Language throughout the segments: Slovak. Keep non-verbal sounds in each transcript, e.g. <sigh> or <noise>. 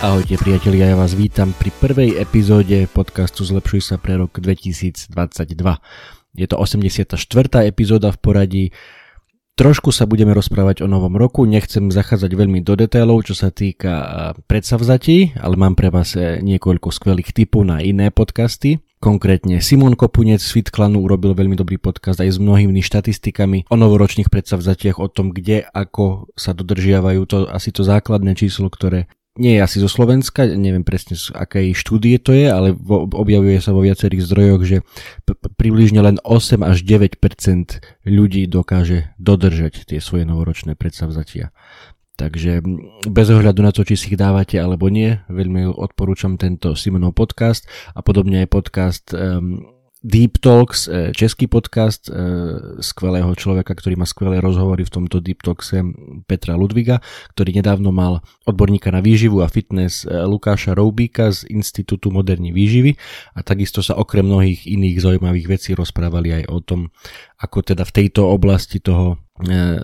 Ahojte priatelia, ja vás vítam pri prvej epizóde podcastu Zlepšuj sa pre rok 2022. Je to 84. epizóda v poradí. Trošku sa budeme rozprávať o novom roku, nechcem zachádzať veľmi do detailov, čo sa týka predsavzatí, ale mám pre vás e, niekoľko skvelých typov na iné podcasty. Konkrétne Simon Kopunec z Fitklanu urobil veľmi dobrý podcast aj s mnohými štatistikami o novoročných predsavzatiach, o tom, kde, ako sa dodržiavajú to asi to základné číslo, ktoré nie je asi zo Slovenska, neviem presne z akej štúdie to je, ale objavuje sa vo viacerých zdrojoch, že približne len 8 až 9% ľudí dokáže dodržať tie svoje novoročné predsavzatia. Takže bez ohľadu na to, či si ich dávate alebo nie, veľmi odporúčam tento Simonov podcast a podobne aj podcast um, Deep Talks, e, český podcast e, skvelého človeka, ktorý má skvelé rozhovory v tomto Deep Talkse Petra Ludviga, ktorý nedávno mal odborníka na výživu a fitness e, Lukáša Roubíka z Institútu moderní výživy. A takisto sa okrem mnohých iných zaujímavých vecí rozprávali aj o tom, ako teda v tejto oblasti toho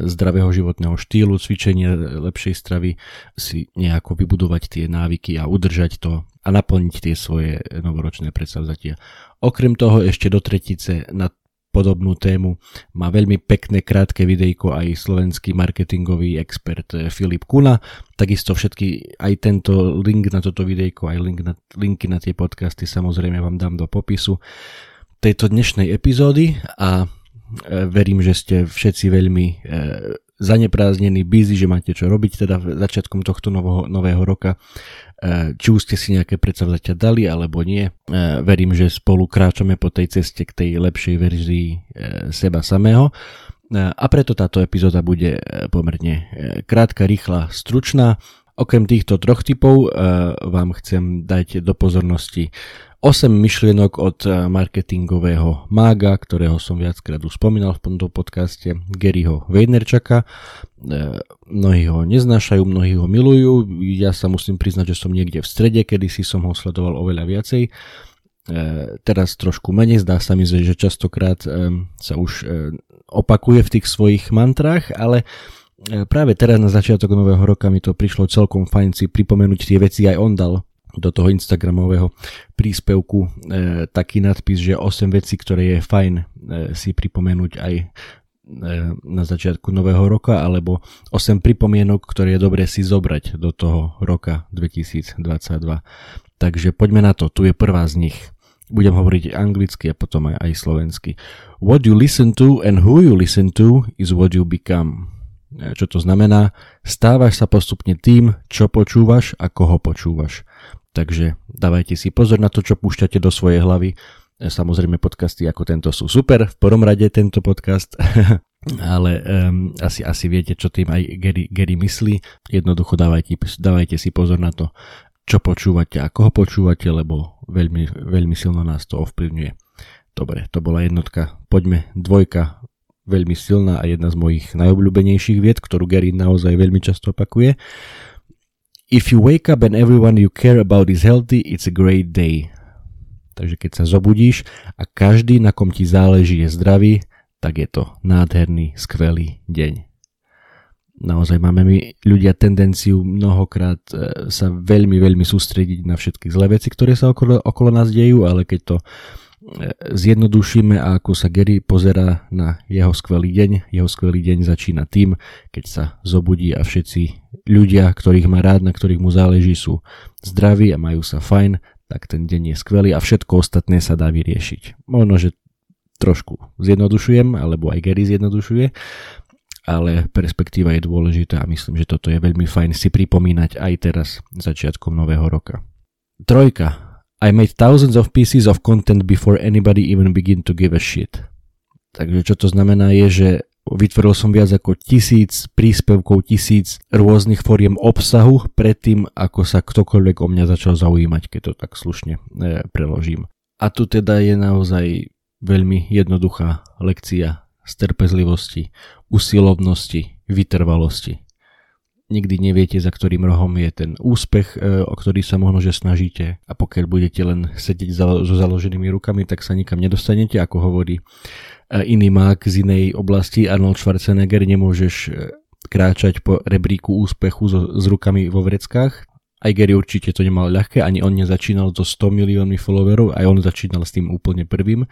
zdravého životného štýlu, cvičenia lepšej stravy si nejako vybudovať tie návyky a udržať to a naplniť tie svoje novoročné predsavzatia. Okrem toho ešte do tretice na podobnú tému má veľmi pekné krátke videjko aj slovenský marketingový expert eh, Filip Kuna. Takisto všetky, aj tento link na toto videjko, aj link na, linky na tie podcasty samozrejme vám dám do popisu tejto dnešnej epizódy a verím, že ste všetci veľmi eh, zaneprázdnení, busy, že máte čo robiť teda začiatkom tohto nového, nového roka E, či už ste si nejaké predsavzatia dali alebo nie. E, verím, že spolu kráčame po tej ceste k tej lepšej verzii e, seba samého. A preto táto epizóda bude pomerne krátka, rýchla, stručná. Okrem týchto troch typov vám chcem dať do pozornosti 8 myšlienok od marketingového mága, ktorého som viackrát už spomínal v tomto podcaste, Garyho Vaynerchuka. E, mnohí ho neznášajú, mnohí ho milujú. Ja sa musím priznať, že som niekde v strede, kedy si som ho sledoval oveľa viacej. Teraz trošku menej, zdá sa mi, že častokrát sa už opakuje v tých svojich mantrách, ale práve teraz na začiatok nového roka mi to prišlo celkom fajn si pripomenúť tie veci, aj on dal do toho Instagramového príspevku e, taký nadpis, že 8 vecí, ktoré je fajn e, si pripomenúť aj E, na začiatku nového roka alebo 8 pripomienok, ktoré je dobre si zobrať do toho roka 2022. Takže poďme na to, tu je prvá z nich. Budem hovoriť anglicky a potom aj, aj slovensky. What you listen to and who you listen to is what you become. E, čo to znamená? Stávaš sa postupne tým, čo počúvaš a koho počúvaš. Takže dávajte si pozor na to, čo púšťate do svojej hlavy Samozrejme podcasty ako tento sú super, v prvom rade tento podcast, <laughs> ale um, asi, asi viete, čo tým aj Gary, Gary myslí. Jednoducho dávajte, dávajte si pozor na to, čo počúvate a koho počúvate, lebo veľmi, veľmi silno nás to ovplyvňuje. Dobre, to bola jednotka. Poďme, dvojka, veľmi silná a jedna z mojich najobľúbenejších vied, ktorú Gary naozaj veľmi často opakuje. If you wake up and everyone you care about is healthy, it's a great day. Takže keď sa zobudíš a každý, na kom ti záleží, je zdravý, tak je to nádherný, skvelý deň. Naozaj máme my ľudia tendenciu mnohokrát e, sa veľmi, veľmi sústrediť na všetky zlé veci, ktoré sa okolo, okolo nás dejú, ale keď to zjednodušíme a ako sa Gary pozera na jeho skvelý deň, jeho skvelý deň začína tým, keď sa zobudí a všetci ľudia, ktorých má rád, na ktorých mu záleží, sú zdraví a majú sa fajn, tak ten deň je skvelý a všetko ostatné sa dá vyriešiť. Možno, že Trošku zjednodušujem, alebo aj Gary zjednodušuje, ale perspektíva je dôležitá a myslím, že toto je veľmi fajn si pripomínať aj teraz začiatkom nového roka. Trojka. I made thousands of pieces of content before anybody even begin to give a shit. Takže čo to znamená je, že vytvoril som viac ako tisíc príspevkov, tisíc rôznych foriem obsahu predtým, ako sa ktokoľvek o mňa začal zaujímať, keď to tak slušne e, preložím. A tu teda je naozaj veľmi jednoduchá lekcia strpezlivosti, usilovnosti, vytrvalosti. Nikdy neviete, za ktorým rohom je ten úspech, e, o ktorý sa možno že snažíte a pokiaľ budete len sedieť so založenými rukami, tak sa nikam nedostanete, ako hovorí e, iný mák z inej oblasti Arnold Schwarzenegger, nemôžeš e, kráčať po rebríku úspechu so, s rukami vo vreckách. Aj Gary určite to nemal ľahké, ani on nezačínal so 100 miliónmi followerov, aj on začínal s tým úplne prvým.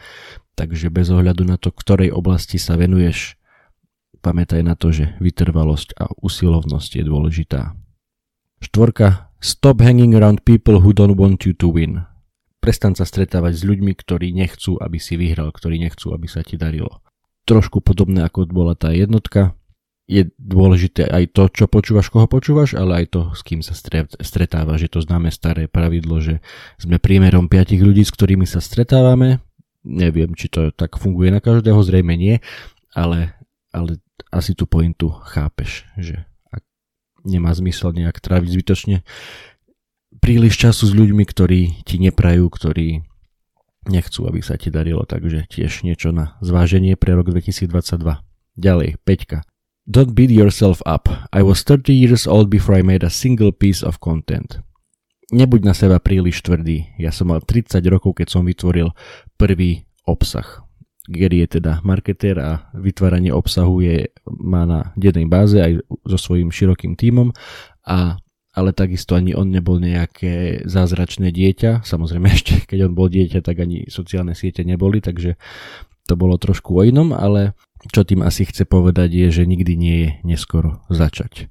Takže bez ohľadu na to, ktorej oblasti sa venuješ, pamätaj na to, že vytrvalosť a usilovnosť je dôležitá. Štvorka. Stop hanging around people who don't want you to win. Prestan sa stretávať s ľuďmi, ktorí nechcú, aby si vyhral, ktorí nechcú, aby sa ti darilo. Trošku podobné ako bola tá jednotka. Je dôležité aj to, čo počúvaš, koho počúvaš, ale aj to, s kým sa stretávaš. Je to známe staré pravidlo, že sme priemerom piatich ľudí, s ktorými sa stretávame Neviem, či to tak funguje na každého, zrejme nie, ale, ale asi tú pointu chápeš, že ak nemá zmysel nejak tráviť zbytočne príliš času s ľuďmi, ktorí ti neprajú, ktorí nechcú, aby sa ti darilo, takže tiež niečo na zváženie pre rok 2022. Ďalej, Peťka. Don't beat yourself up. I was 30 years old before I made a single piece of content nebuď na seba príliš tvrdý. Ja som mal 30 rokov, keď som vytvoril prvý obsah. Gary je teda marketér a vytváranie obsahu je, má na dennej báze aj so svojím širokým tímom a ale takisto ani on nebol nejaké zázračné dieťa. Samozrejme <laughs> ešte keď on bol dieťa, tak ani sociálne siete neboli, takže to bolo trošku o inom, ale čo tým asi chce povedať je, že nikdy nie je neskoro začať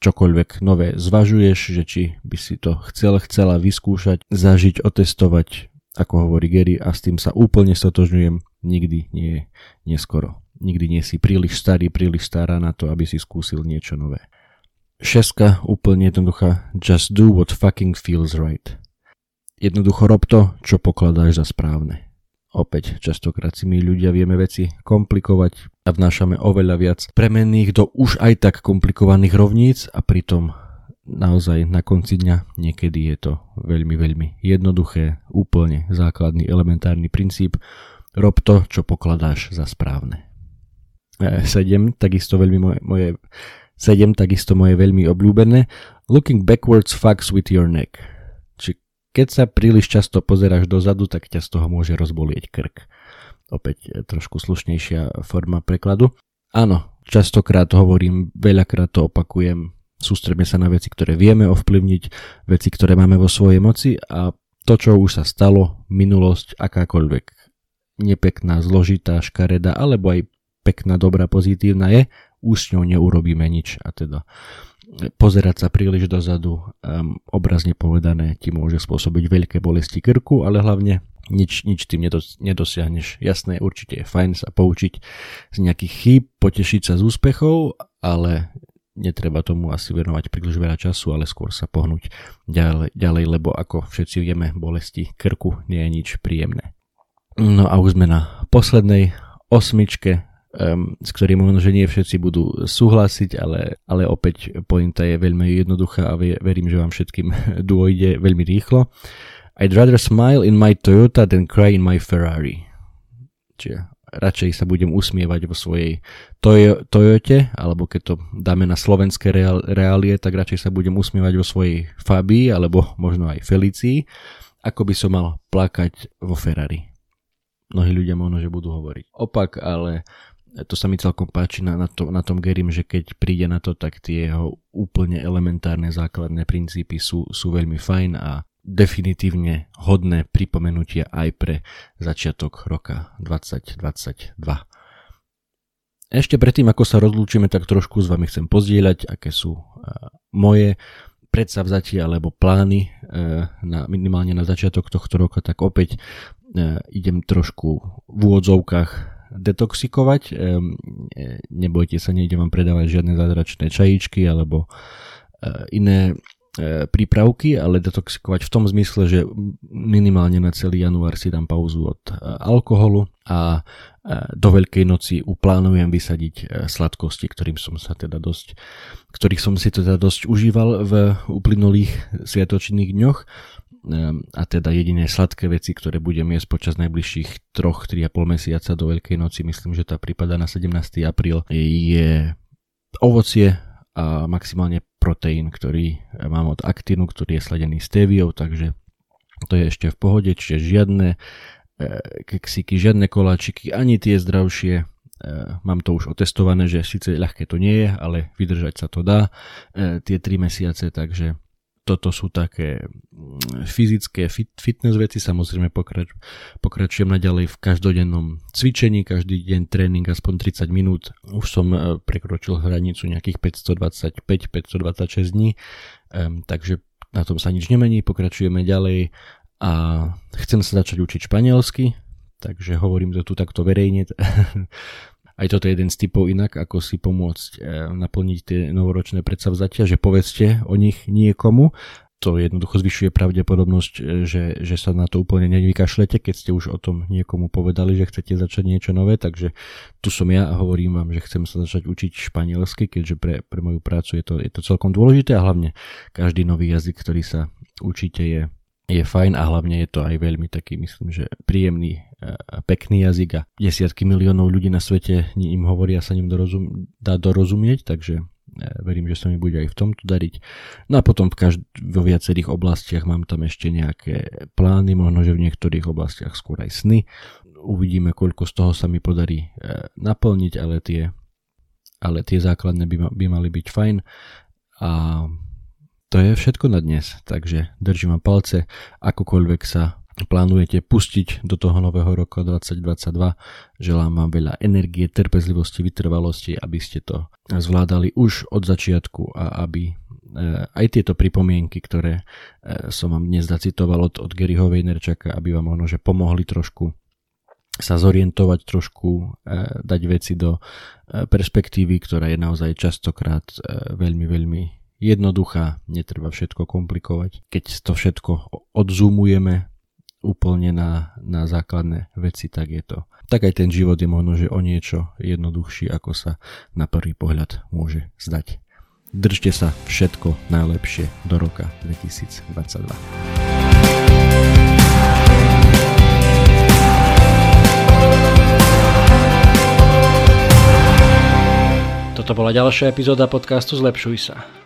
čokoľvek nové zvažuješ, že či by si to chcel, chcela vyskúšať, zažiť, otestovať, ako hovorí Gary a s tým sa úplne stotožňujem, nikdy nie neskoro. Nikdy nie si príliš starý, príliš stará na to, aby si skúsil niečo nové. Šeska, úplne jednoduchá, just do what fucking feels right. Jednoducho rob to, čo pokladáš za správne. Opäť, častokrát si my ľudia vieme veci komplikovať a vnášame oveľa viac premenných do už aj tak komplikovaných rovníc a pritom naozaj na konci dňa niekedy je to veľmi, veľmi jednoduché, úplne základný, elementárny princíp. Rob to, čo pokladáš za správne. 7, takisto veľmi moje, moje 7, takisto moje veľmi obľúbené. Looking backwards fucks with your neck. Či keď sa príliš často pozeráš dozadu, tak ťa z toho môže rozbolieť krk. Opäť e, trošku slušnejšia forma prekladu. Áno, častokrát hovorím, veľakrát to opakujem, sústredme sa na veci, ktoré vieme ovplyvniť, veci, ktoré máme vo svojej moci a to, čo už sa stalo, minulosť, akákoľvek nepekná, zložitá, škareda, alebo aj pekná, dobrá, pozitívna je, už s ňou neurobíme nič. A teda pozerať sa príliš dozadu, um, obrazne povedané, ti môže spôsobiť veľké bolesti krku, ale hlavne nič, nič tým nedos- nedosiahneš. Jasné, určite je fajn sa poučiť z nejakých chýb, potešiť sa z úspechov, ale netreba tomu asi venovať príliš veľa času, ale skôr sa pohnúť ďalej, ďalej lebo ako všetci vieme, bolesti krku nie je nič príjemné. No a už sme na poslednej osmičke um, s ktorým možno, že nie všetci budú súhlasiť, ale, ale opäť pointa je veľmi jednoduchá a verím, že vám všetkým <laughs> dôjde veľmi rýchlo. I'd rather smile in my Toyota than cry in my Ferrari. Čiže radšej sa budem usmievať vo svojej Toy- Toyote, alebo keď to dáme na slovenské reál- reálie, tak radšej sa budem usmievať vo svojej Fabii, alebo možno aj Felicii, ako by som mal plakať vo Ferrari. Mnohí ľudia možno, že budú hovoriť opak, ale to sa mi celkom páči na, na, to, na tom Gerim, že keď príde na to, tak tie jeho úplne elementárne základné princípy sú, sú veľmi fajn a definitívne hodné pripomenutia aj pre začiatok roka 2022. Ešte predtým, ako sa rozlúčime, tak trošku s vami chcem pozdieľať, aké sú uh, moje predsavzatia alebo plány uh, na, minimálne na začiatok tohto roka, tak opäť idem trošku v úvodzovkách detoxikovať. E, nebojte sa, nejdem vám predávať žiadne zázračné čajičky alebo iné prípravky, ale detoxikovať v tom zmysle, že minimálne na celý január si dám pauzu od alkoholu a do Veľkej noci uplánujem vysadiť sladkosti, ktorým som sa teda dosť, ktorých som si teda dosť užíval v uplynulých sviatočných dňoch a teda jediné sladké veci, ktoré budem jesť počas najbližších 3-3,5 mesiaca do Veľkej noci, myslím, že tá prípada na 17. apríl, je ovocie a maximálne proteín, ktorý mám od Actinu, ktorý je sledený steviou, takže to je ešte v pohode, čiže žiadne e, keksiky, žiadne koláčiky, ani tie zdravšie. E, mám to už otestované, že síce ľahké to nie je, ale vydržať sa to dá e, tie 3 mesiace, takže toto sú také mm, fyzické fit, fitness veci, samozrejme pokrač, pokračujem naďalej v každodennom cvičení, každý deň tréning aspoň 30 minút, už som e, prekročil hranicu nejakých 525-526 dní, um, takže na tom sa nič nemení, pokračujeme ďalej. A chcem sa začať učiť španielsky, takže hovorím to tu takto verejne, <laughs> aj toto je jeden z typov inak, ako si pomôcť e, naplniť tie novoročné predsavzatia, že povedzte o nich niekomu. To jednoducho zvyšuje pravdepodobnosť, e, že, že sa na to úplne nevykašlete, keď ste už o tom niekomu povedali, že chcete začať niečo nové, takže tu som ja a hovorím vám, že chcem sa začať učiť španielsky, keďže pre, pre moju prácu je to, je to celkom dôležité a hlavne každý nový jazyk, ktorý sa učíte je je fajn a hlavne je to aj veľmi taký, myslím, že príjemný, pekný jazyk a desiatky miliónov ľudí na svete im hovoria sa ním dorozum, dá dorozumieť, takže e, verím, že sa mi bude aj v tomto dariť. No a potom v každ- vo viacerých oblastiach mám tam ešte nejaké plány, možno, že v niektorých oblastiach skôr aj sny. Uvidíme, koľko z toho sa mi podarí e, naplniť, ale tie, ale tie základné by, ma, by mali byť fajn. A to je všetko na dnes, takže držím vám palce, akokoľvek sa plánujete pustiť do toho nového roka 2022. Želám vám veľa energie, trpezlivosti, vytrvalosti, aby ste to zvládali už od začiatku a aby e, aj tieto pripomienky, ktoré e, som vám dnes zacitoval od, od Garyho Vaynerčaka, aby vám možno že pomohli trošku sa zorientovať trošku, e, dať veci do perspektívy, ktorá je naozaj častokrát veľmi, veľmi jednoduchá, netreba všetko komplikovať. Keď to všetko odzoomujeme úplne na, na základné veci, tak je to. Tak aj ten život je možno, že o niečo jednoduchší, ako sa na prvý pohľad môže zdať. Držte sa všetko najlepšie do roka 2022. Toto bola ďalšia epizóda podcastu Zlepšuj sa.